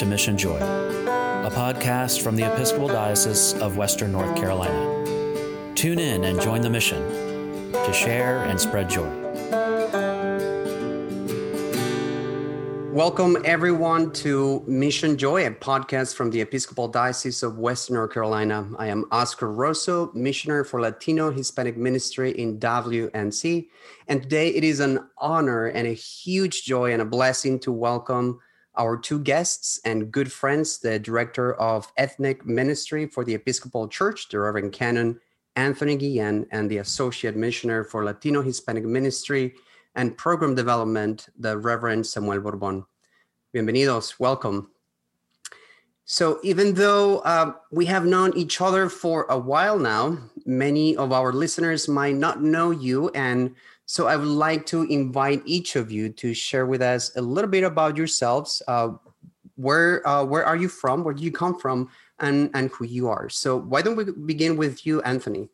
To Mission Joy, a podcast from the Episcopal Diocese of Western North Carolina. Tune in and join the mission to share and spread joy. Welcome, everyone, to Mission Joy, a podcast from the Episcopal Diocese of Western North Carolina. I am Oscar Rozo, missionary for Latino Hispanic Ministry in WNC. And today it is an honor and a huge joy and a blessing to welcome our two guests and good friends, the Director of Ethnic Ministry for the Episcopal Church, the Reverend Canon Anthony Guillen, and the Associate Missioner for Latino Hispanic Ministry and Program Development, the Reverend Samuel Borbon. Bienvenidos, welcome. So, even though uh, we have known each other for a while now, many of our listeners might not know you. And so, I would like to invite each of you to share with us a little bit about yourselves. Uh, where uh, where are you from? Where do you come from? And and who you are. So, why don't we begin with you, Anthony?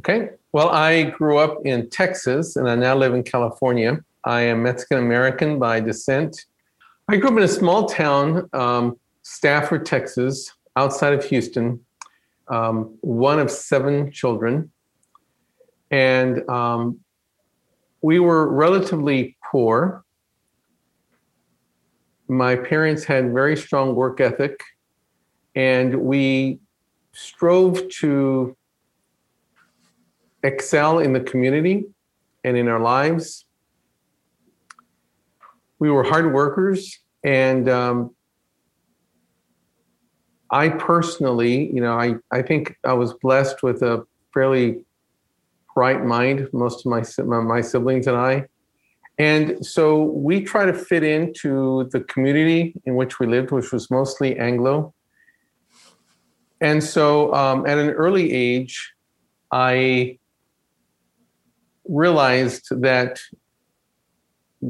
Okay. Well, I grew up in Texas, and I now live in California. I am Mexican American by descent. I grew up in a small town, um, Stafford, Texas, outside of Houston, um, one of seven children. And um, we were relatively poor. My parents had very strong work ethic, and we strove to excel in the community and in our lives we were hard workers and um, i personally you know I, I think i was blessed with a fairly bright mind most of my, my siblings and i and so we try to fit into the community in which we lived which was mostly anglo and so um, at an early age i realized that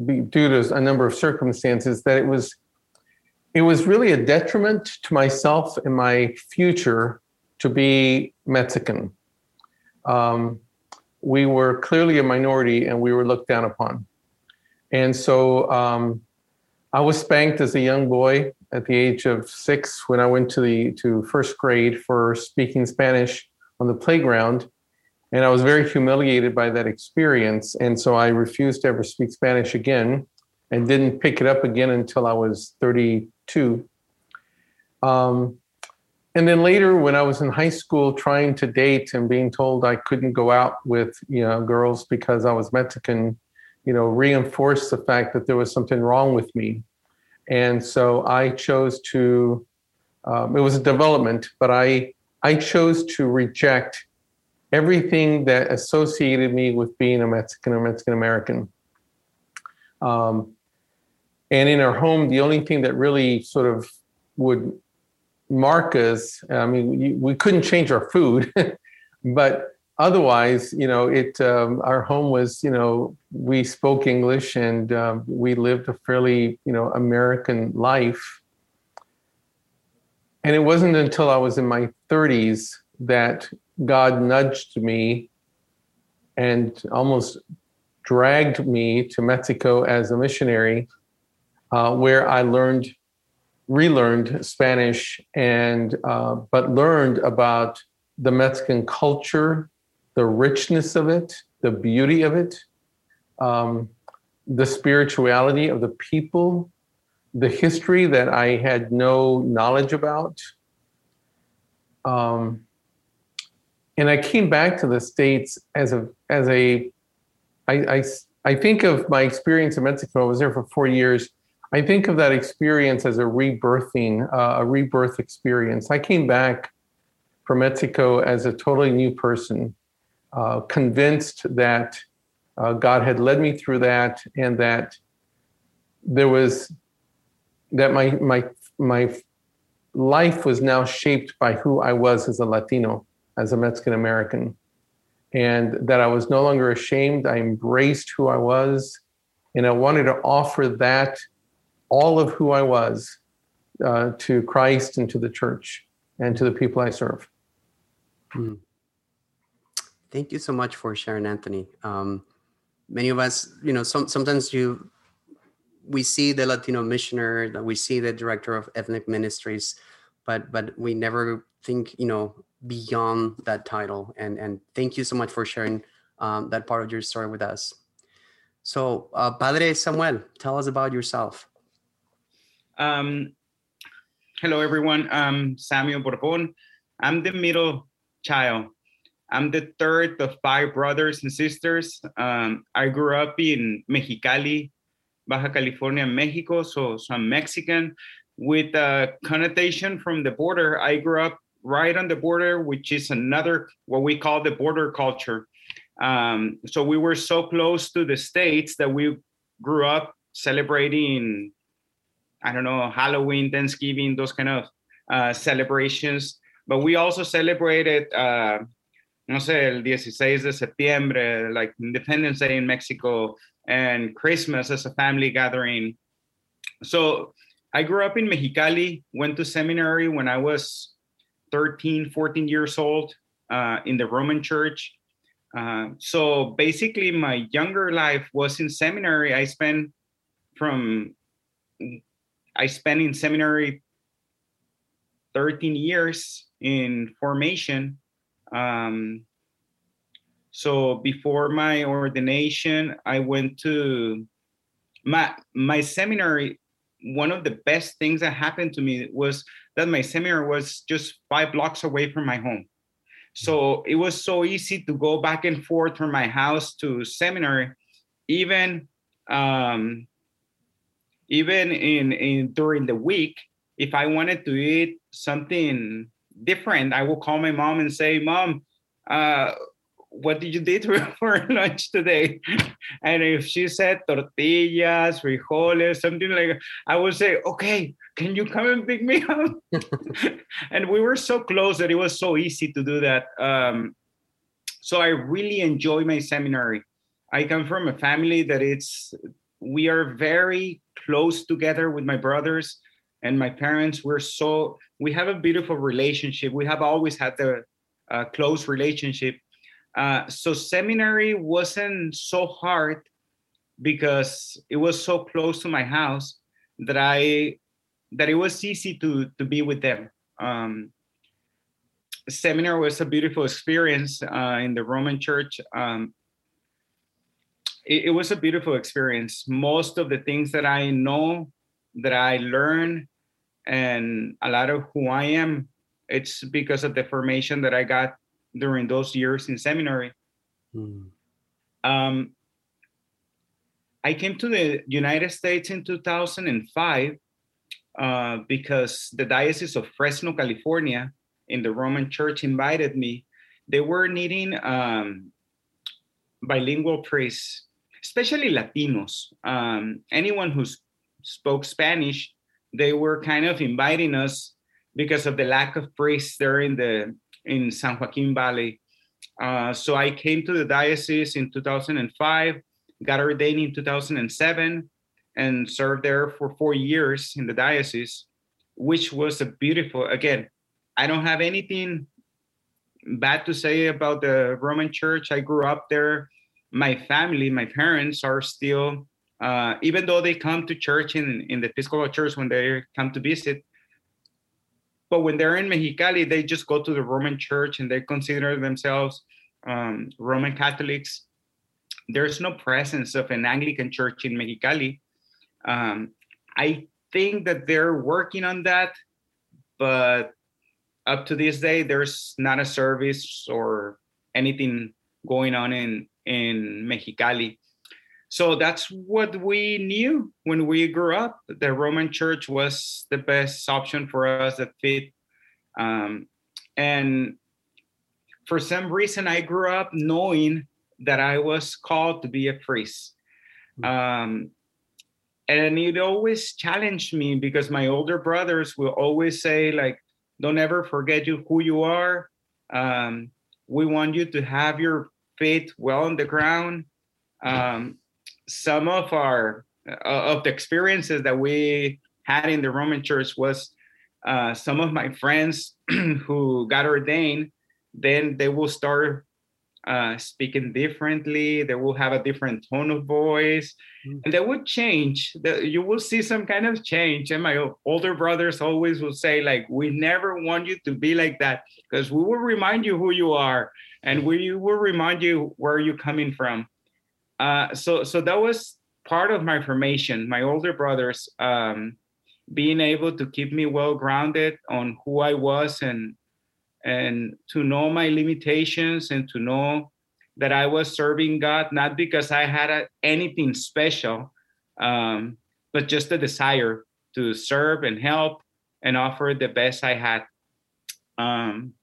due to a number of circumstances that it was it was really a detriment to myself and my future to be Mexican. Um, we were clearly a minority and we were looked down upon. And so um, I was spanked as a young boy at the age of six when I went to the to first grade for speaking Spanish on the playground. And I was very humiliated by that experience. And so I refused to ever speak Spanish again and didn't pick it up again until I was 32. Um, and then later, when I was in high school trying to date and being told I couldn't go out with you know girls because I was Mexican, you know, reinforced the fact that there was something wrong with me. And so I chose to. Um, it was a development, but I I chose to reject everything that associated me with being a Mexican or Mexican American. Um, and in our home, the only thing that really sort of would mark us, I mean, we couldn't change our food, but otherwise, you know, it um, our home was, you know, we spoke English and um, we lived a fairly, you know, American life. And it wasn't until I was in my 30s that God nudged me and almost dragged me to Mexico as a missionary, uh, where I learned, relearned Spanish, and uh, but learned about the Mexican culture, the richness of it, the beauty of it, um, the spirituality of the people, the history that I had no knowledge about. Um, and I came back to the states as a as a I, I, I think of my experience in Mexico. I was there for four years. I think of that experience as a rebirthing, uh, a rebirth experience. I came back from Mexico as a totally new person, uh, convinced that uh, God had led me through that, and that there was that my my my life was now shaped by who I was as a Latino as a Mexican American, and that I was no longer ashamed. I embraced who I was, and I wanted to offer that, all of who I was, uh, to Christ and to the church and to the people I serve. Hmm. Thank you so much for sharing, Anthony. Um, many of us, you know, some, sometimes you we see the Latino missioner, that we see the director of ethnic ministries, but but we never think, you know, beyond that title. And and thank you so much for sharing um, that part of your story with us. So, uh, Padre Samuel, tell us about yourself. Um, hello, everyone. I'm Samuel Borbon. I'm the middle child. I'm the third of five brothers and sisters. Um, I grew up in Mexicali, Baja California, Mexico. So, so I'm Mexican with a connotation from the border. I grew up right on the border, which is another what we call the border culture. Um, so we were so close to the states that we grew up celebrating, I don't know, Halloween, Thanksgiving, those kind of uh, celebrations. But we also celebrated, uh, no sé, el 16 de septiembre, like Independence Day in Mexico, and Christmas as a family gathering. So I grew up in Mexicali, went to seminary when I was 13, 14 years old uh, in the Roman Church. Uh, so basically, my younger life was in seminary. I spent from I spent in seminary 13 years in formation. Um, so before my ordination, I went to my my seminary. One of the best things that happened to me was that my seminary was just five blocks away from my home. So it was so easy to go back and forth from my house to seminary, even um, even in, in during the week. If I wanted to eat something different, I will call my mom and say, "Mom, uh, what did you eat for lunch today? And if she said tortillas, frijoles, something like I would say, okay, can you come and pick me up? and we were so close that it was so easy to do that. Um, so I really enjoy my seminary. I come from a family that it's we are very close together with my brothers and my parents. We're so we have a beautiful relationship. We have always had the uh, close relationship uh, so seminary wasn't so hard because it was so close to my house that I that it was easy to to be with them. Um, seminary was a beautiful experience uh, in the Roman Church. Um, it, it, was a beautiful experience. Most of the things that I know, that I learned, and a lot of who I am, it's because of the formation that I got during those years in seminary. Mm. Um, I came to the United States in 2005 uh, because the Diocese of Fresno, California, in the Roman Church invited me. They were needing um, bilingual priests, especially Latinos. Um, anyone who spoke Spanish, they were kind of inviting us because of the lack of priests there in the in San Joaquin Valley. Uh, so I came to the diocese in 2005, got ordained in 2007, and served there for four years in the diocese, which was a beautiful, again, I don't have anything bad to say about the Roman Church. I grew up there. My family, my parents are still, uh, even though they come to church in, in the Episcopal Church when they come to visit, but when they're in Mexicali, they just go to the Roman Church and they consider themselves um, Roman Catholics. There's no presence of an Anglican church in Mexicali. Um, I think that they're working on that, but up to this day, there's not a service or anything going on in in Mexicali. So that's what we knew when we grew up. The Roman Church was the best option for us that fit. Um, and for some reason, I grew up knowing that I was called to be a priest. Hmm. Um, and it always challenged me because my older brothers will always say, like, don't ever forget you who you are. Um, we want you to have your faith well on the ground. Um, some of our uh, of the experiences that we had in the Roman Church was uh, some of my friends who got ordained. Then they will start uh, speaking differently. They will have a different tone of voice, mm-hmm. and they would change. The, you will see some kind of change. And my older brothers always will say, like, we never want you to be like that because we will remind you who you are, and we will remind you where you're coming from. Uh, so, so that was part of my formation. My older brothers um, being able to keep me well grounded on who I was and and to know my limitations and to know that I was serving God, not because I had a, anything special, um, but just a desire to serve and help and offer the best I had. Um,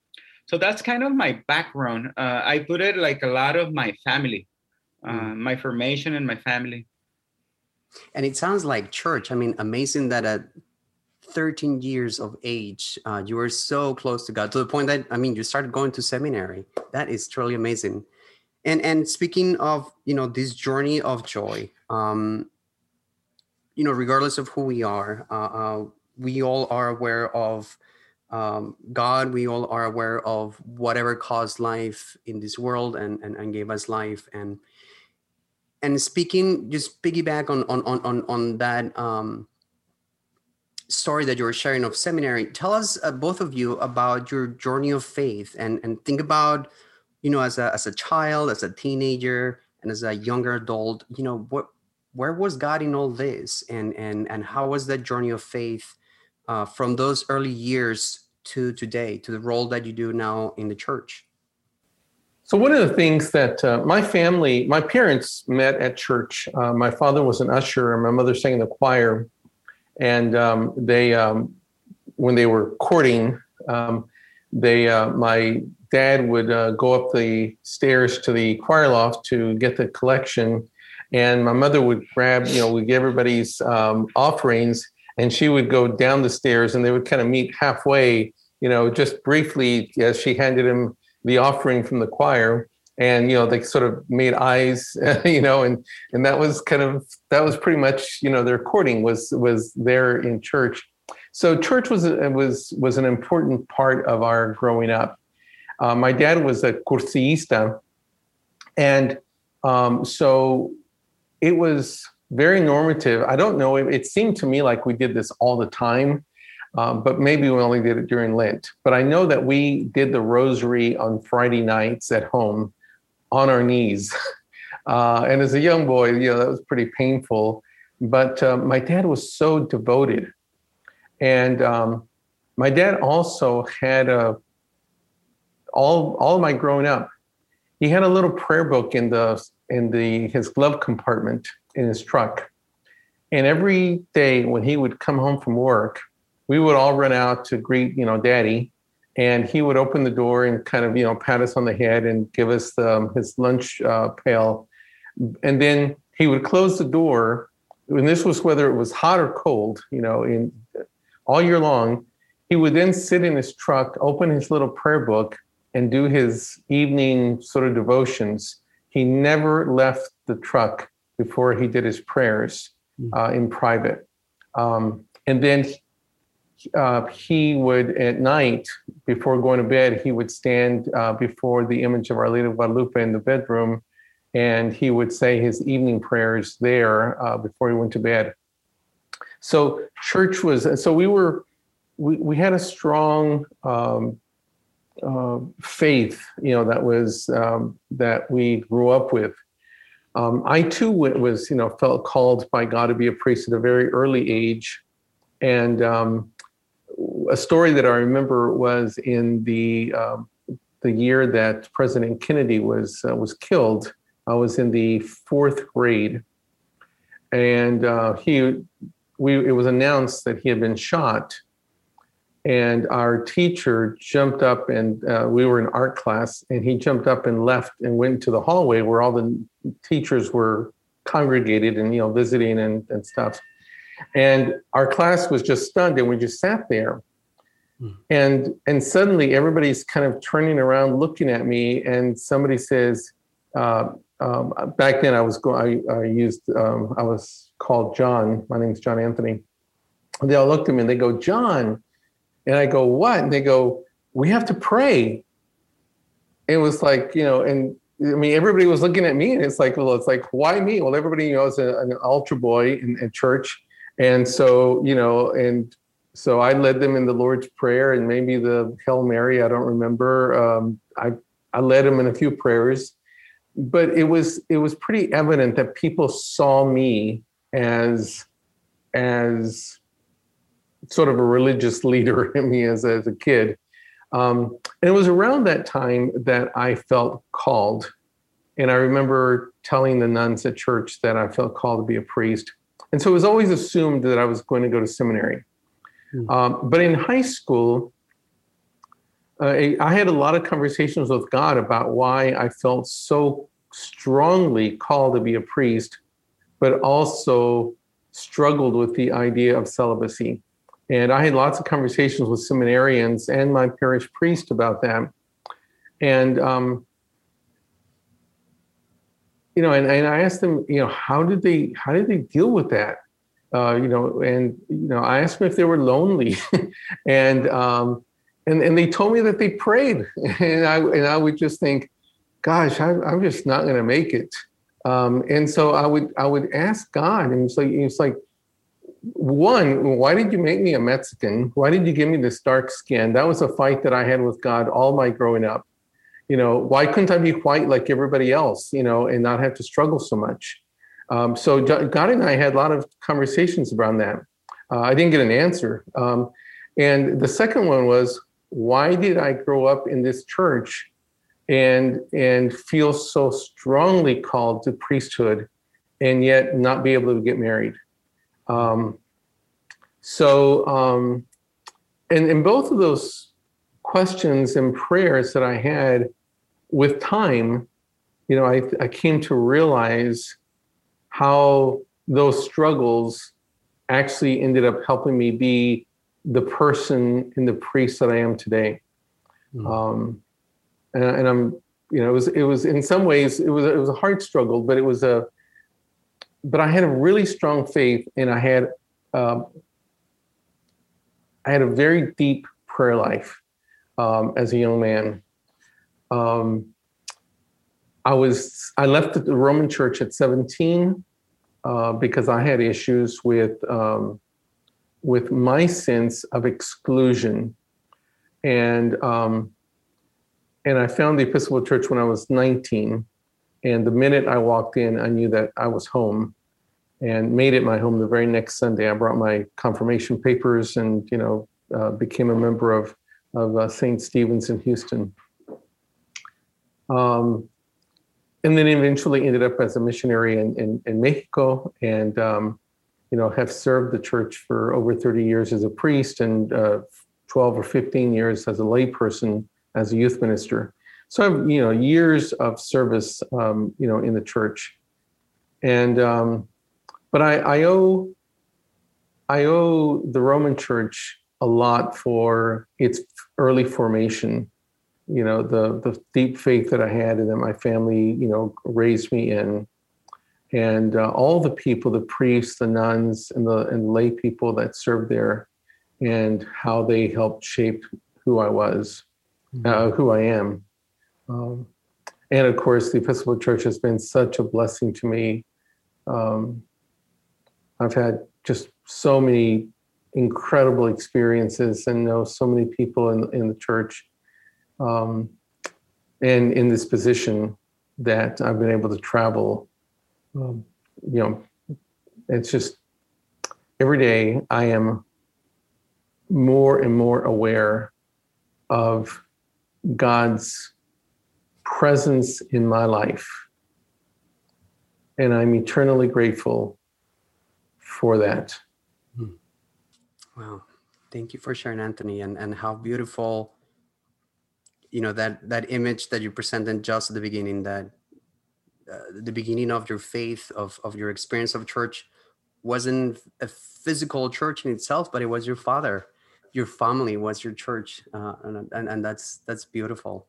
so that's kind of my background. Uh, I put it like a lot of my family, uh, mm. my formation and my family. And it sounds like church. I mean, amazing that at 13 years of age, uh, you were so close to God to the point that I mean, you started going to seminary. That is truly amazing. And and speaking of you know this journey of joy, um, you know, regardless of who we are, uh, uh, we all are aware of um, God. We all are aware of whatever caused life in this world and and, and gave us life. And and speaking, just piggyback on on on on that. Um, story that you were sharing of seminary tell us uh, both of you about your journey of faith and and think about you know as a as a child as a teenager and as a younger adult you know what where was god in all this and and and how was that journey of faith uh, from those early years to today to the role that you do now in the church. So one of the things that uh, my family my parents met at church. Uh, my father was an usher and my mother sang in the choir. And um, they um, when they were courting, um, they uh, my dad would uh, go up the stairs to the choir loft to get the collection, and my mother would grab you know we give everybody's um, offerings, and she would go down the stairs, and they would kind of meet halfway, you know, just briefly as she handed him the offering from the choir. And you know they sort of made eyes you know and and that was kind of that was pretty much you know their courting was was there in church. So church was was was an important part of our growing up. Uh, my dad was a cursillista and um, so it was very normative i don't know it, it, seemed to me like we did this all the time um, but maybe we only did it during lent but i know that we did the rosary on friday nights at home on our knees. Uh, and as a young boy, you know, that was pretty painful. But uh, my dad was so devoted. And um, my dad also had a, all, all my growing up, he had a little prayer book in the, in the, his glove compartment in his truck. And every day when he would come home from work, we would all run out to greet, you know, daddy. And he would open the door and kind of you know pat us on the head and give us the, um, his lunch uh, pail. And then he would close the door and this was whether it was hot or cold you know in all year long. He would then sit in his truck open his little prayer book and do his evening sort of devotions. He never left the truck before he did his prayers hmm. uh, in private. Um, and then uh, he would at night before going to bed he would stand uh, before the image of our lady of guadalupe in the bedroom and he would say his evening prayers there uh, before he went to bed. So church was so we were we, we had a strong um, uh, faith you know that was um, that we grew up with um, i too was you know felt called by god to be a priest at a very early age. And um, a story that I remember was in the um, the year that President Kennedy was uh, was killed. I was in the fourth grade, and uh, he we it was announced that he had been shot, and our teacher jumped up and uh, we were in art class, and he jumped up and left and went to the hallway where all the teachers were congregated and you know visiting and, and stuff. And our class was just stunned and we just sat there. Hmm. And and suddenly everybody's kind of turning around looking at me and somebody says, uh, um, back then I was going, I, I used, um, I was called John. My name's John Anthony. And they all looked at me and they go, John. And I go, what? And they go, we have to pray. It was like, you know, and I mean, everybody was looking at me, and it's like, well, it's like, why me? Well, everybody you know is a, an altar boy in, in church, and so you know, and so I led them in the Lord's Prayer and maybe the Hail Mary. I don't remember. Um, I I led them in a few prayers, but it was it was pretty evident that people saw me as as sort of a religious leader in me as, as a kid. Um, and it was around that time that I felt called. And I remember telling the nuns at church that I felt called to be a priest. And so it was always assumed that I was going to go to seminary. Mm. Um, but in high school, uh, I had a lot of conversations with God about why I felt so strongly called to be a priest, but also struggled with the idea of celibacy. And I had lots of conversations with seminarians and my parish priest about that. And, um, you know, and, and I asked them, you know, how did they, how did they deal with that? Uh, you know, and, you know, I asked them if they were lonely and, um, and, and they told me that they prayed and I, and I would just think, gosh, I, I'm just not going to make it. Um, and so I would, I would ask God and it's like, it's like, one, why did you make me a Mexican? Why did you give me this dark skin? That was a fight that I had with God all my growing up. You know, why couldn't I be white like everybody else, you know, and not have to struggle so much? Um, so God and I had a lot of conversations around that. Uh, I didn't get an answer. Um, and the second one was, why did I grow up in this church and and feel so strongly called to priesthood and yet not be able to get married? Um, so, um, and in both of those questions and prayers that I had with time, you know, I, I came to realize how those struggles actually ended up helping me be the person and the priest that I am today. Mm. Um, and, and, I'm, you know, it was, it was in some ways, it was, it was a hard struggle, but it was a, but I had a really strong faith, and I had um, I had a very deep prayer life um, as a young man. Um, I was I left the Roman Church at 17 uh, because I had issues with um, with my sense of exclusion, and um, and I found the Episcopal Church when I was 19 and the minute I walked in, I knew that I was home and made it my home the very next Sunday. I brought my confirmation papers and, you know, uh, became a member of, of uh, St. Stephen's in Houston. Um, and then eventually ended up as a missionary in, in, in Mexico and, um, you know, have served the church for over 30 years as a priest and uh, 12 or 15 years as a layperson, as a youth minister. So I've you know years of service um, you know in the church, and um, but I, I owe I owe the Roman Church a lot for its early formation. You know the the deep faith that I had and that my family you know raised me in, and uh, all the people, the priests, the nuns, and the and lay people that served there, and how they helped shape who I was, uh, mm-hmm. who I am. Um, and of course, the Episcopal Church has been such a blessing to me. Um, I've had just so many incredible experiences and know so many people in, in the church um, and in this position that I've been able to travel. Um, you know, it's just every day I am more and more aware of God's presence in my life. And I'm eternally grateful for that. Hmm. Wow. Thank you for sharing, Anthony, and, and how beautiful, you know, that, that image that you presented just at the beginning, that uh, the beginning of your faith, of, of your experience of church wasn't a physical church in itself, but it was your father, your family was your church. Uh, and, and, and that's, that's beautiful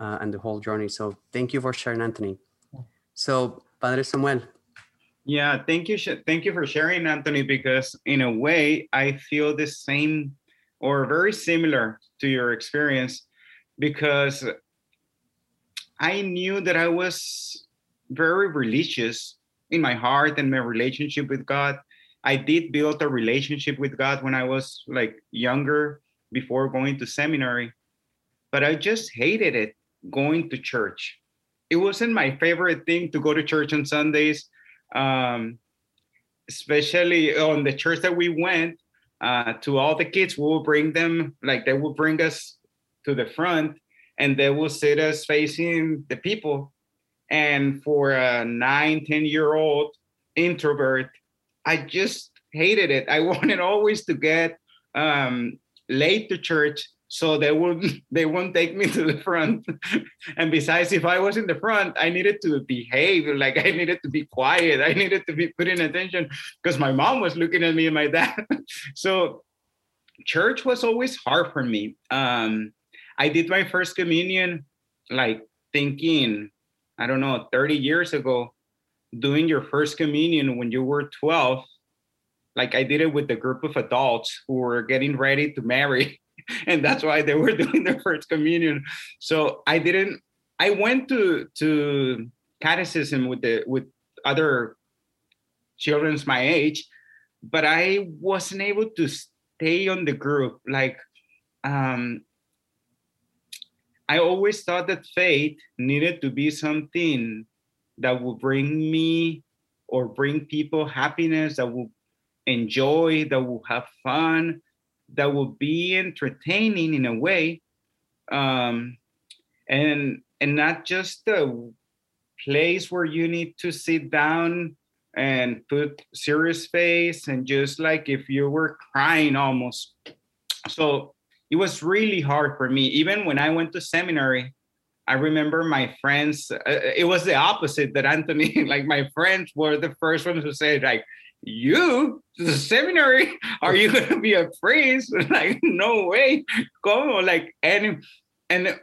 uh, and the whole journey. So thank you for sharing, Anthony. So, Padre Samuel. Yeah, thank you. Thank you for sharing, Anthony, because in a way, I feel the same or very similar to your experience because I knew that I was very religious in my heart and my relationship with God. I did build a relationship with God when I was like younger before going to seminary, but I just hated it going to church. It wasn't my favorite thing to go to church on Sundays, um, especially on the church that we went. Uh, to all the kids, we will bring them like they will bring us to the front, and they will sit us facing the people. And for a nine, ten year old introvert, I just hated it. I wanted always to get um, late to church so they would they won't take me to the front. And besides if i was in the front i needed to behave like i needed to be quiet. I needed to be putting attention because my mom was looking at me and my dad. So church was always hard for me. Um, i did my first communion like thinking i don't know 30 years ago doing your first communion when you were 12 like i did it with a group of adults who were getting ready to marry and that's why they were doing their first communion. So i didn't i went to to catechism with the with other children's my age but i wasn't able to stay on the group. Like um i always thought that faith needed to be something that will bring me or bring people happiness that will enjoy that will have fun that will be entertaining in a way um, and and not just a place where you need to sit down and put serious face and just like if you were crying almost. So it was really hard for me. Even when i went to seminary i remember my friends uh, it was the opposite that anthony like my friends were the first ones to say like you the seminary are you gonna be a priest? Like no way. Go like and and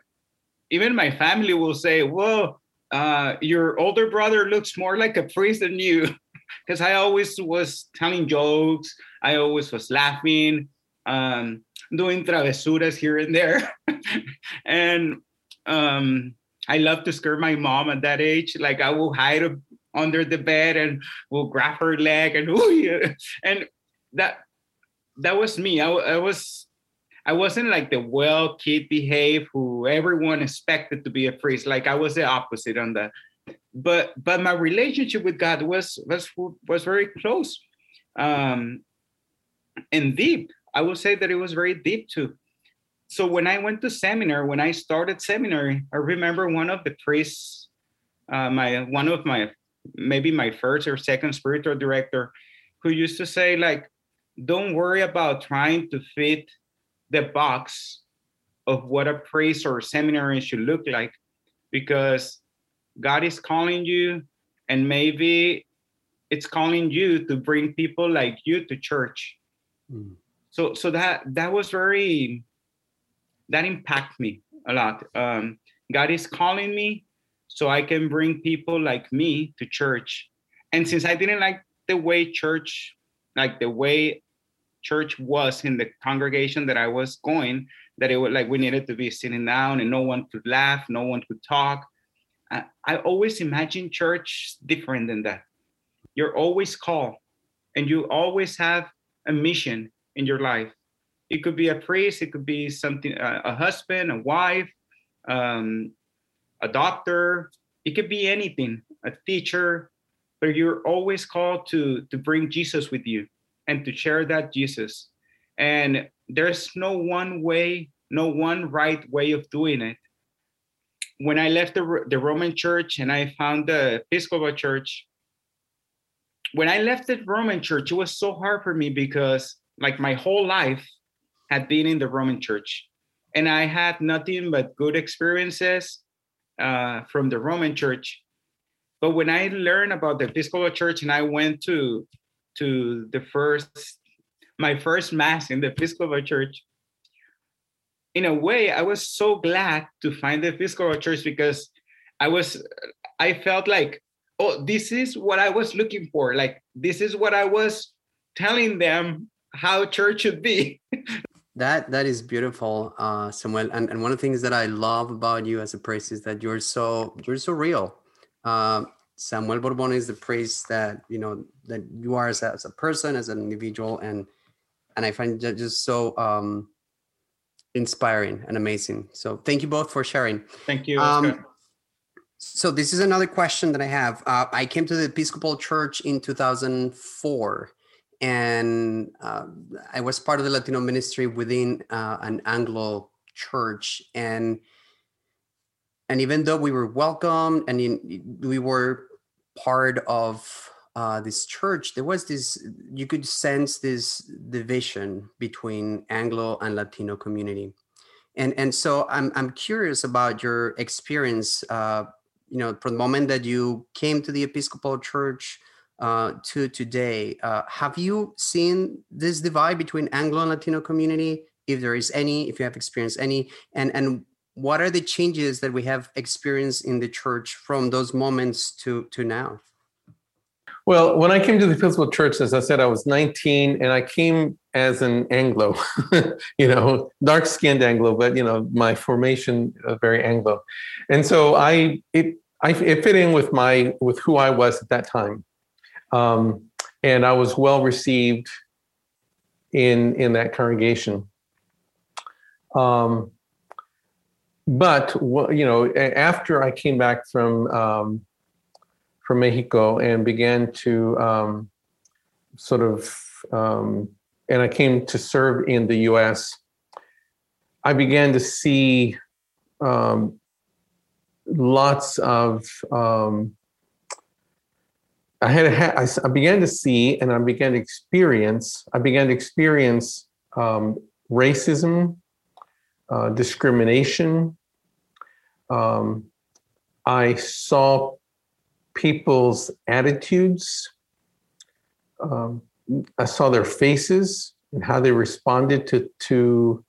even my family will say well uh your older brother looks more like a priest than you. Because i always was telling jokes. I always was laughing um doing travesuras here and there. And um i love to scare my mom at that age. Like i will hide under the bed and will grab her leg and ooh, and that that was me. I, I was I wasn't like the well kid behave who everyone expected to be a priest. Like I was the opposite on that. But but my relationship with God was was was very close, um, and deep. I would say that it was very deep too. So when I went to seminary, when I started seminary, I remember one of the priests, uh, my one of my maybe my first or second spiritual director who used to say like don't worry about trying to fit the box of what a priest or seminary should look like because god is calling you and maybe it's calling you to bring people like you to church mm. so so that that was very that impacted me a lot um, god is calling me so I can bring people like me to church. And since I didn't like the way church, like the way church was in the congregation that I was going, that it was like we needed to be sitting down and no one could laugh, no one could talk. I, I always imagine church different than that. You're always called and you always have a mission in your life. It could be a priest, it could be something, a, a husband, a wife, um, a doctor, it could be anything, a teacher, but you're always called to to bring Jesus with you and to share that Jesus. And there's no one way, no one right way of doing it. When I left the, the Roman church and I found the Episcopal church, when I left the Roman church, it was so hard for me because like my whole life had been in the Roman church and I had nothing but good experiences uh, from the Roman Church. But when I learned about the Episcopal Church and I went to to the first my first mass in the Episcopal Church, in a way, I was so glad to find the Episcopal Church because I was I felt like, oh, this is what I was looking for. Like this is what I was telling them how church should be. That that is beautiful, uh, Samuel. And, and one of the things that I love about you as a priest is that you're so you're so real. Uh, Samuel Borbon is the priest that you know that you are as a, as a person, as an individual, and and I find that just so um, inspiring and amazing. So thank you both for sharing. Thank you. Um, so this is another question that I have. Uh, I came to the Episcopal Church in 2004, and uh, I was part of the Latino ministry within uh, an Anglo church, and and even though we were welcomed and in, we were part of uh, this church, there was this you could sense this division between Anglo and Latino community, and and so I'm I'm curious about your experience. Uh, you know, from the moment that you came to the Episcopal Church uh, to today, uh, have you seen this divide between Anglo and Latino community? If there is any, if you have experienced any, and and what are the changes that we have experienced in the church from those moments to to now? Well, when I came to the Episcopal Church, as I said, I was 19, and I came as an Anglo, you know, dark-skinned Anglo, but you know, my formation uh, very Anglo, and so I it I it fit in with my with who I was at that time, um, and I was well received in in that congregation. Um, but you know, after I came back from um, from Mexico and began to um, sort of, um, and I came to serve in the U.S. I began to see um, lots of. Um, I had, I began to see and I began to experience. I began to experience um, racism, uh, discrimination, um, I saw people's attitudes. Um, I saw their faces and how they responded to, to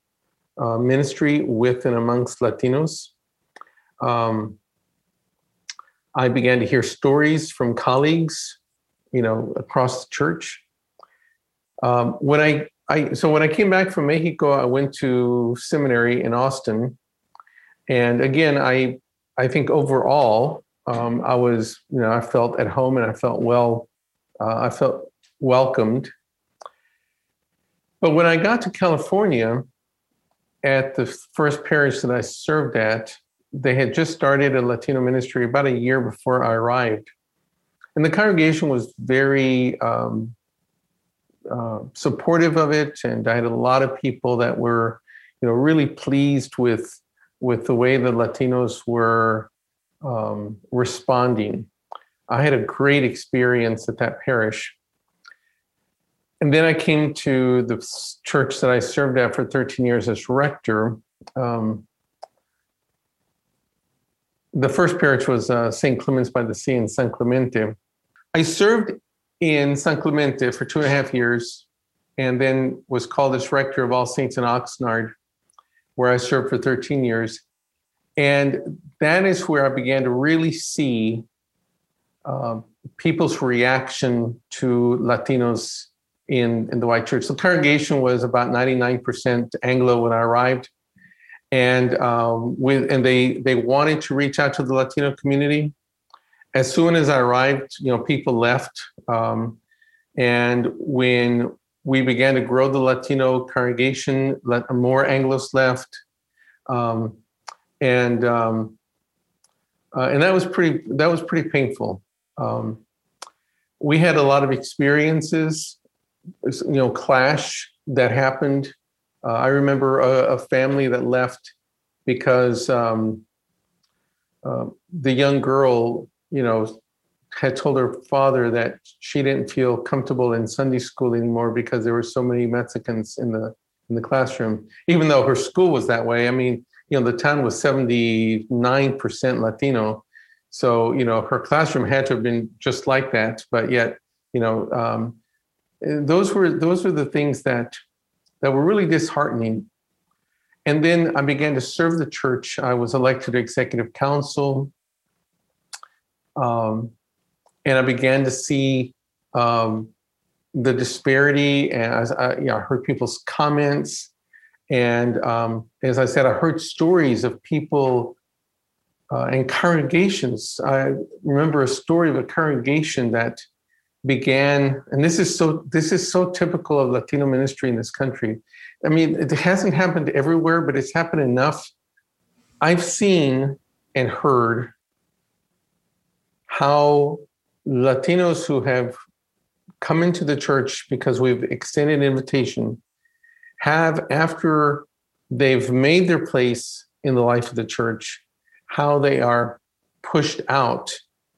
uh, ministry with and amongst Latinos. Um, I began to hear stories from colleagues, you know, across the church. Um, when I, I, so when I came back from Mexico, I went to seminary in Austin, and again, I I think overall, um, I was you know I felt at home and I felt well. Uh, I felt welcomed. But when I got to California, at the first parish that I served at, they had just started a Latino ministry about a year before I arrived, and the congregation was very um, uh, supportive of it, and I had a lot of people that were, you know, really pleased with with the way the Latinos were um, responding. I had a great experience at that parish. And then I came to the church that I served at for 13 years as rector. Um, the first parish was uh, St. Clements by the Sea in San Clemente. I served in San Clemente for two and a half years and then was called as rector of All Saints in Oxnard where I served for 13 years. And that is where I began to really see uh, people's reaction to Latinos in, in the white church. The congregation was about 99% Anglo when I arrived. And um, with and they they wanted to reach out to the Latino community. As soon as I arrived, you know, people left. Um, and when we began to grow the Latino congregation. More Anglos left, um, and um, uh, and that was pretty that was pretty painful. Um, we had a lot of experiences, you know, clash that happened. Uh, I remember a, a, family that left because um, uh, the young girl, you know, had told her father that she didn't feel comfortable in Sunday school anymore because there were so many Mexicans in the in the classroom, even though her school was that way. I mean, you know, the town was 79% Latino. So, you know, her classroom had to have been just like that. But yet, you know, um, those were those were the things that that were really disheartening. And then I began to serve the church. I was elected to executive council. Um, and I began to see um, the disparity, and as I, you know, I heard people's comments, And um, as I said, I heard stories of people uh, and congregations. I remember a story of a congregation that began, and this is so this is so typical of Latino ministry in this country. I mean, it hasn't happened everywhere, but it's happened enough. I've seen and heard how Latinos who have come into the church because we've extended invitation have, after they've made their place in the life of the church, how they are pushed out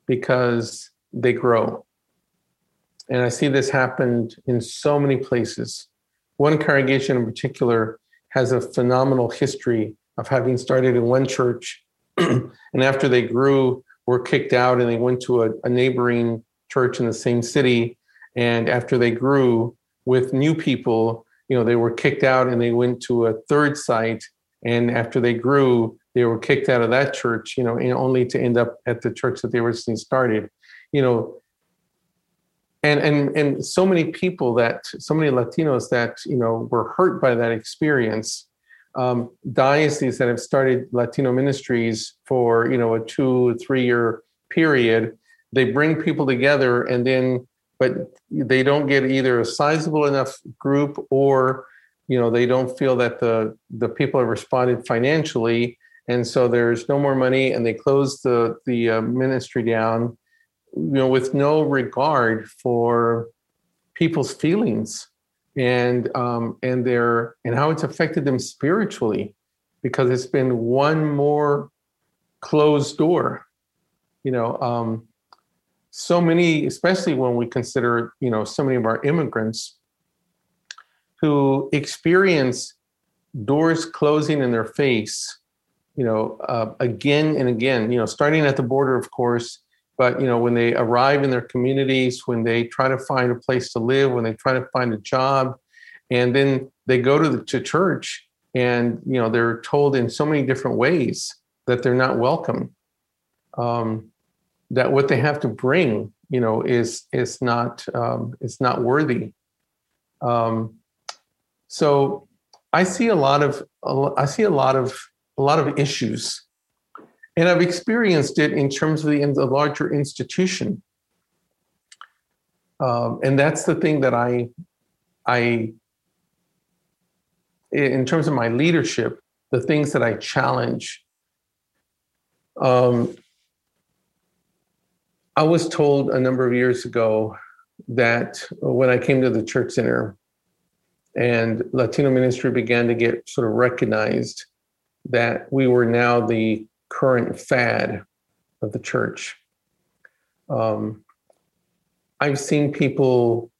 because they grow. And I see this happened in so many places. One congregation in particular has a phenomenal history of having started in one church and after they grew were kicked out and they went to a, a neighboring church in the same city. And after they grew with new people you know they were kicked out and they went to a third site. And after they grew they were kicked out of that church you know and only to end up at the church that they originally started. You know and and and so many people that so many latinos that you know were hurt by that experience um, dioceses that have started latino ministries for you know a two three year period they bring people together and then but they don't get either a sizable enough group or you know they don't feel that the the people have responded financially. And so there's no more money and they close the the uh, ministry down you know with no regard for people's feelings and um and their and how it's affected them spiritually because it's been one more closed door you know um so many, especially when we consider, you know, so many of our immigrants who experience doors closing in their face, you know, uh, again and again, you know, starting at the border, of course, but, you know, when they arrive in their communities, when they try to find a place to live, when they try to find a job, and then they go to the to church and, you know, they're told in so many different ways that they're not welcome. Um, that what they have to bring, you know, is is not um, is not worthy. Um, so I see a lot of I see a lot of a lot of issues, and I've experienced it in terms of the, in the larger institution. Um, and that's the thing that I I in terms of my leadership, the things that I challenge. Um, I was told a number of years ago that when I came to the church center and Latino ministry began to get sort of recognized, that we were now the current fad of the church. Um, I've seen people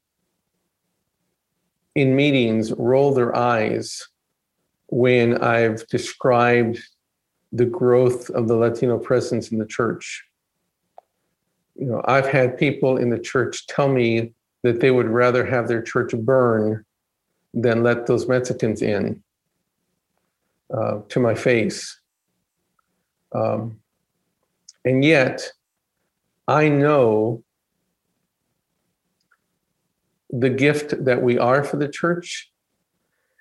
in meetings roll their eyes when I've described the growth of the Latino presence in the church you know, I've had people in the church tell me that they would rather have their church burn than let those Mexicans in uh, to my face. Um, and yet, I know the gift that we are for the church.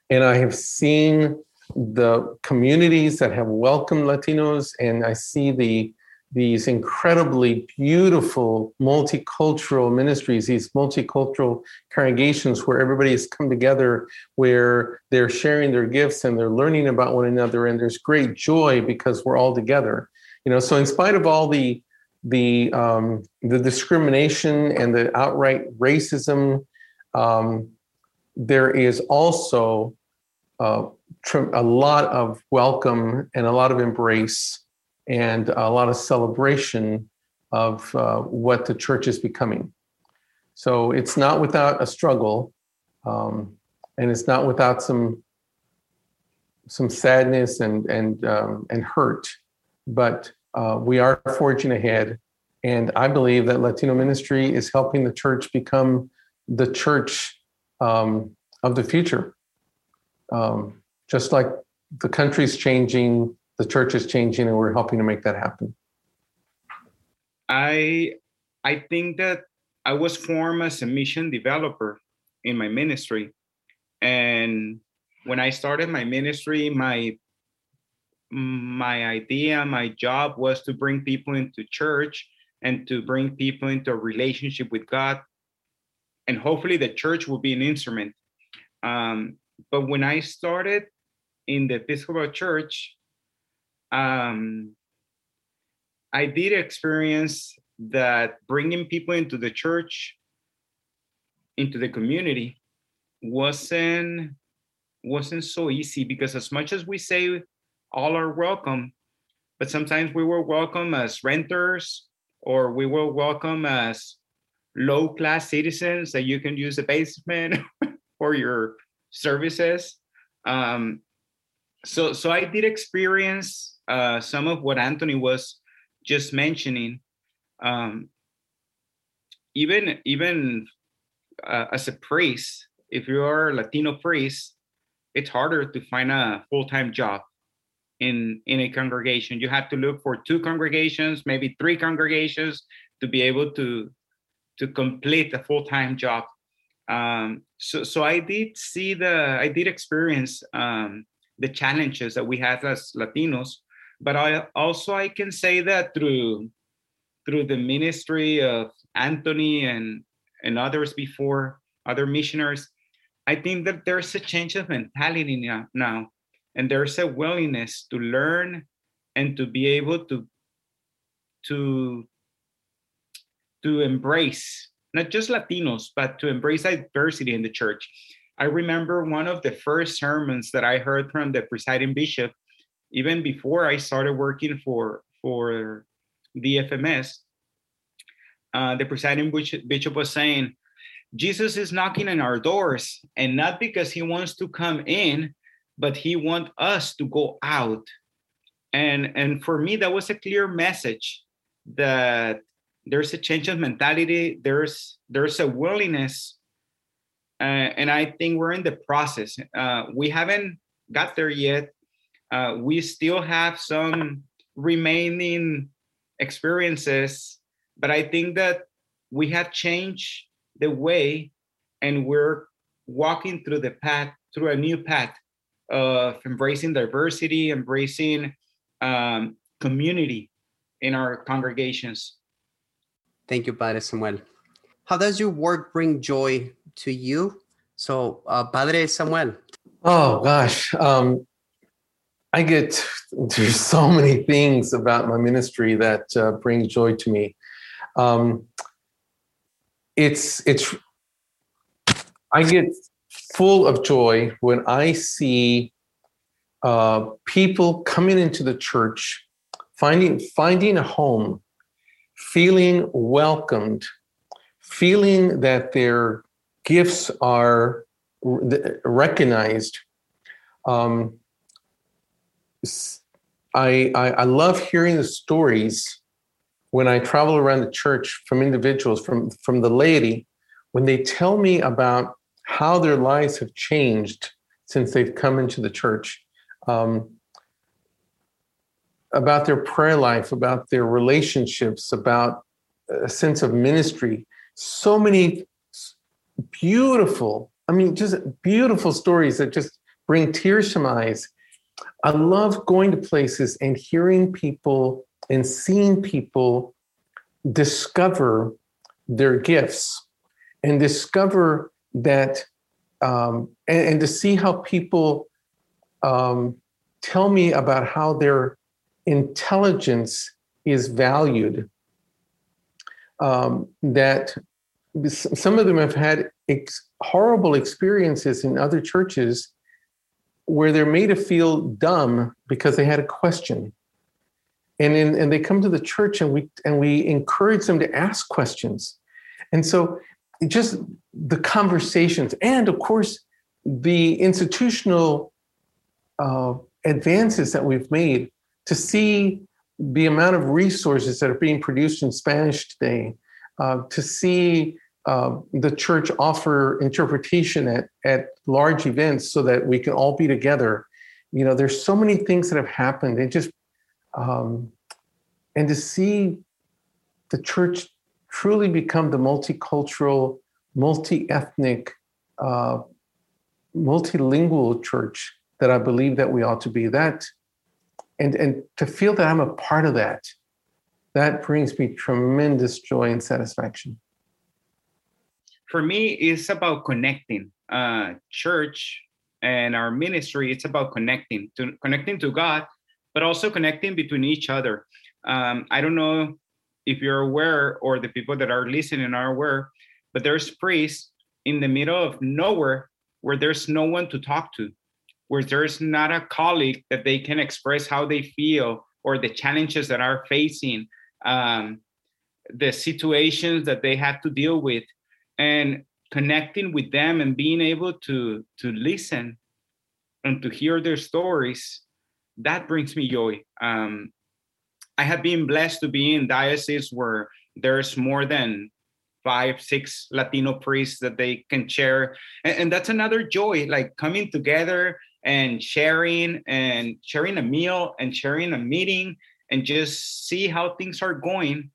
And I have seen the communities that have welcomed Latinos, and I see the these incredibly beautiful multicultural ministries, these multicultural congregations where everybody has come together, where they're sharing their gifts and they're learning about one another, and there's great joy because we're all together. You know, so in spite of all the the um, the discrimination and the outright racism, um, there is also uh, a lot of welcome and a lot of embrace and a lot of celebration of uh, what the church is becoming. So it's not without a struggle, um, and it's not without some some sadness and and um, and hurt, but uh, we are forging ahead, and I believe that Latino ministry is helping the church become the church um, of the future. Um, just like the country's changing, the church is changing and we're helping to make that happen i i think that i was formed as a mission developer in my ministry and when I started my ministry, my my idea, my job was to bring people into church and to bring people into a relationship with God. And hopefully the church will be an instrument. Um, but when I started in the Episcopal Church, um, I did experience that bringing people into the church, into the community, wasn't wasn't so easy because as much as we say all are welcome, but sometimes we were welcome as renters or we were welcome as low class citizens that you can use the basement for your services. Um, so so I did experience uh, some of what Anthony was just mentioning. Um, even even uh, as a priest, if you are a Latino priest, it's harder to find a full-time job in in a congregation. You have to look for two congregations, maybe three congregations, to be able to to complete a full-time job. Um, so so I did see the I did experience um, the challenges that we have as Latinos, but I also I can say that through through the ministry of Anthony and and others before other missionaries, I think that there's a change of mentality now, and there's a willingness to learn and to be able to to to embrace not just Latinos, but to embrace diversity in the church. I remember one of the first sermons that I heard from the presiding bishop, even before I started working for for the FMS. Uh, the presiding bishop was saying, Jesus is knocking on our doors, and not because he wants to come in, but he wants us to go out. And and for me, that was a clear message that there's a change of mentality. There's there's a willingness, uh, and I think we're in the process. Uh, we haven't got there yet. Uh, we still have some remaining experiences, but I think that we have changed the way and we're walking through the path through a new path of embracing diversity embracing um, community in our congregations. Thank you padre samuel. How does your work bring joy to you? So uh, padre samuel. Oh gosh um, i get there's so many things about my ministry that uh, bring joy to me um, it's it's I get full of joy when I see uh, people coming into the church, finding finding a home, feeling welcomed, feeling that their gifts are recognized. Um, I, I, I love hearing the stories when I travel around the church from individuals, from, from the laity, when they tell me about how their lives have changed since they've come into the church, um, about their prayer life, about their relationships, about a sense of ministry. So many beautiful, I mean, just beautiful stories that just bring tears to my eyes. I love going to places and hearing people and seeing people discover their gifts and discover that um, and, and, to see how people um, tell me about how their intelligence is valued. Um, that some of them have had ex- horrible experiences in other churches where they're made to feel dumb because they had a question. And in, and they come to the church and we and we encourage them to ask questions. And so just the conversations and of course the institutional uh, advances that we've made to see the amount of resources that are being produced in spanish today uh, to see uh, the church offer interpretation at, at large events so that we can all be together you know there's so many things that have happened and just um, and to see the church truly become the multicultural, multi ethnic uh, multilingual church that I believe that we ought to be. That and and to feel that I'm a part of that, that brings me tremendous joy and satisfaction. For me, it's about connecting. Uh, church and our ministry, it's about connecting to connecting to God, but also connecting between each other. Um, I don't know if you're aware or the people that are listening are aware, but there's priests in the middle of nowhere where there's no one to talk to, where there's not a colleague that they can express how they feel or the challenges that are facing, um, the situations that they have to deal with, and connecting with them and being able to to listen and to hear their stories. That brings me joy. Um, I have been blessed to be in diocese where there's more than five, six Latino priests that they can share. And, and, that's another joy, like coming together and sharing and sharing a meal and sharing a meeting and just see how things are going.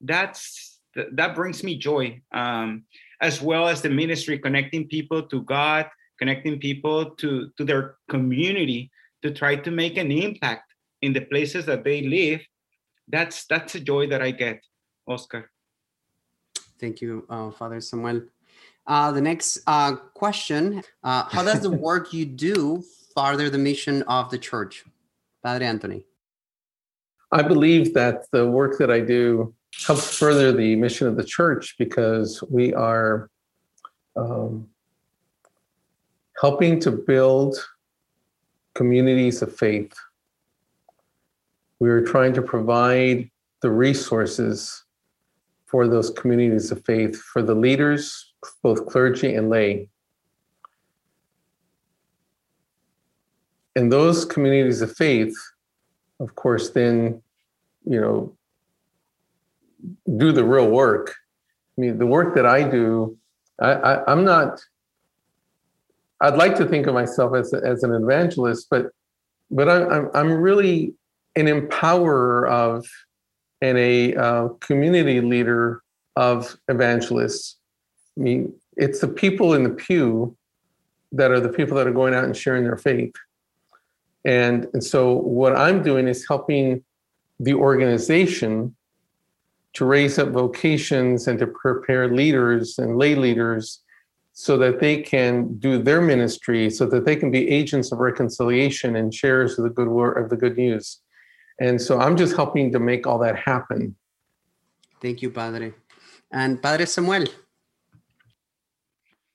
That's that brings me joy. Um, as well as the ministry connecting people to God, connecting people to, to their community to try to make an impact in the places that they live. That's that's a joy that I get, Oscar. Thank you, uh, Father Samuel. Uh, the next uh, question uh, How does the work you do further the mission of the church? Padre Anthony. I believe that the work that I do helps further the mission of the church because we are um, helping to build communities of faith. We are trying to provide the resources for those communities of faith, for the leaders, both clergy and lay. And those communities of faith, of course, then, you know, do the real work. I mean, the work that I do, I, I, am not. I'd like to think of myself as as an evangelist, but but I, I'm I'm really an empowerer of and a uh, community leader of evangelists. I mean, it's the people in the pew that are the people that are going out and sharing their faith. And, and so what I'm doing is helping the organization to raise up vocations and to prepare leaders and lay leaders so that they can do their ministry, so that they can be agents of reconciliation and sharers of the good word of the good news. And so I'm just helping to make all that happen. Thank you, Padre. And Padre Samuel.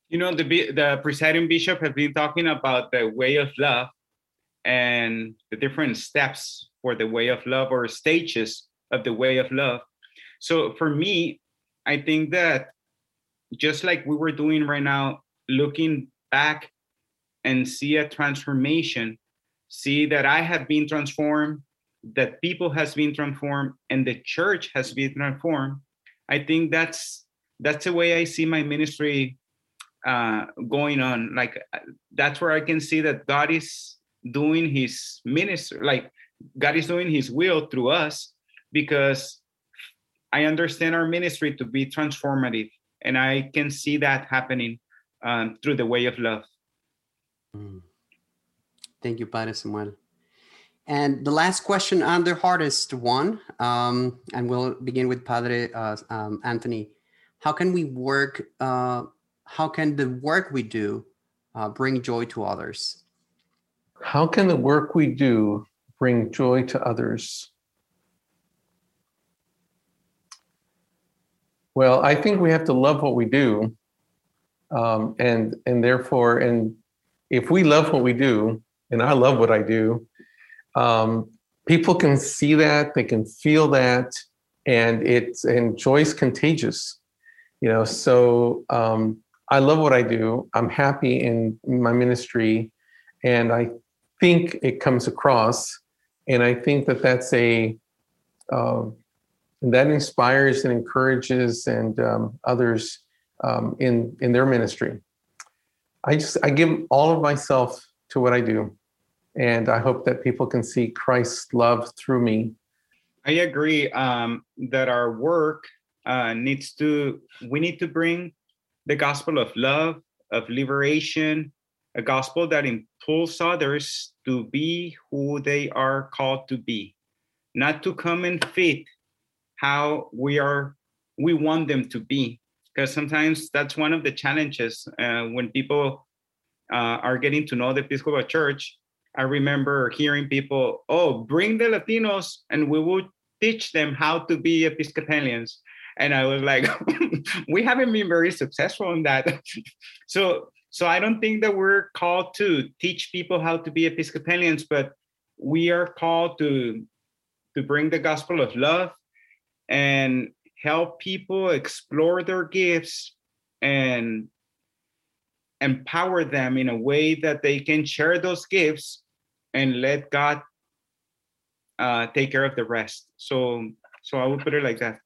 You know, the, the presiding bishop has been talking about the way of love and the different steps for the way of love or stages of the way of love. So for me, I think that just like we were doing right now, looking back and see a transformation, see that I have been transformed, that people has been transformed and the church has been transformed i think that's that's the way i see my ministry uh, going on. Like uh, that's where i can see that god is doing his ministry like god is doing his will through us because i understand our ministry to be transformative and i can see that happening um, through the way of love mm. thank you padre samuel and the last question and the hardest one, um, and we'll begin with Padre uh, um, Anthony. How can we work? Uh, how can the work we do uh, bring joy to others? How can the work we do bring joy to others? Well, I think we have to love what we do, um, and and therefore, and if we love what we do, and I love what I do, um, people can see that, they can feel that, and it's and joy's contagious. You know, so um, I love what I do. I'm happy in my ministry, and I think it comes across. And I think that that's a uh, that inspires and encourages and um, others um, in in their ministry. I just I give all of myself to what I do. And I hope that people can see Christ's love through me. I agree um, that our work uh, needs to, we need to bring the gospel of love, of liberation, a gospel that impulses others to be who they are called to be, not to come and fit how we are we want them to be. Because sometimes that's one of the challenges uh, when people uh, are getting to know the Episcopal Church. I remember hearing people, "Oh, bring the Latinos, and we will teach them how to be Episcopalians." And I was like, "We haven't been very successful in that." so so I don't think that we're called to teach people how to be Episcopalians, but we are called to to bring the gospel of love and help people explore their gifts and empower them in a way that they can share those gifts and let God uh, take care of the rest. So so I would put it like that.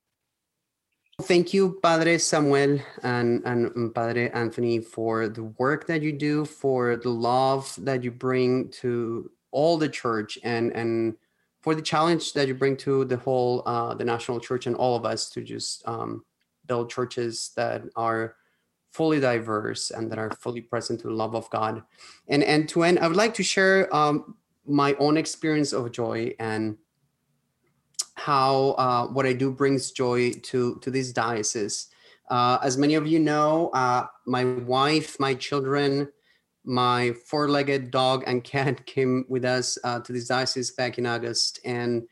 Thank you, Padre Samuel and, and Padre Anthony, for the work that you do, for the love that you bring to all the church, and and for the challenge that you bring to the whole uh, the national church and all of us to just um, build churches that are fully diverse and that are fully present to the love of God. And and to end, I would like to share um, my own experience of joy and how uh, what I do brings joy to to this diocese. Uh, as many of you know, uh, my wife, my children, my four-legged dog and cat came with us uh, to this diocese back in August, and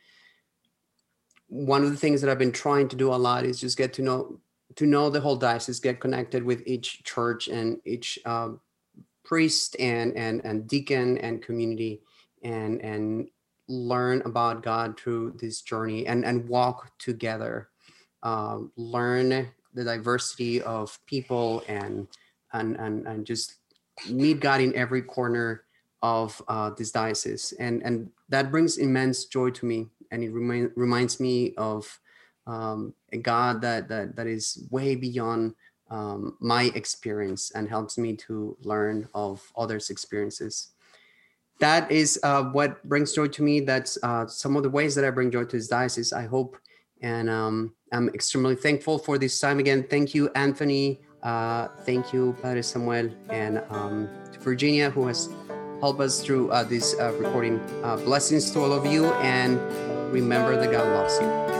one of the things that I've been trying to do a lot is just get to know to know the whole diocese, get connected with each church and each um, priest and and and deacon and community, and and learn about God through this journey and, and walk together, um, learn the diversity of people and, and, and, and just meet God in every corner of uh, this diocese. And, and that brings immense joy to me. And it remind, reminds me of um, a God that, that, that is way beyond um, my experience and helps me to learn of others' experiences that is uh, what brings joy to me. That's uh, some of the ways that I bring joy to this diocese. I hope, and um, I'm extremely thankful for this time again. Thank you, Anthony. Uh, thank you, Padre Samuel, and um, Virginia, who has helped us through uh, this uh, recording. Uh, blessings to all of you, and remember that God loves you.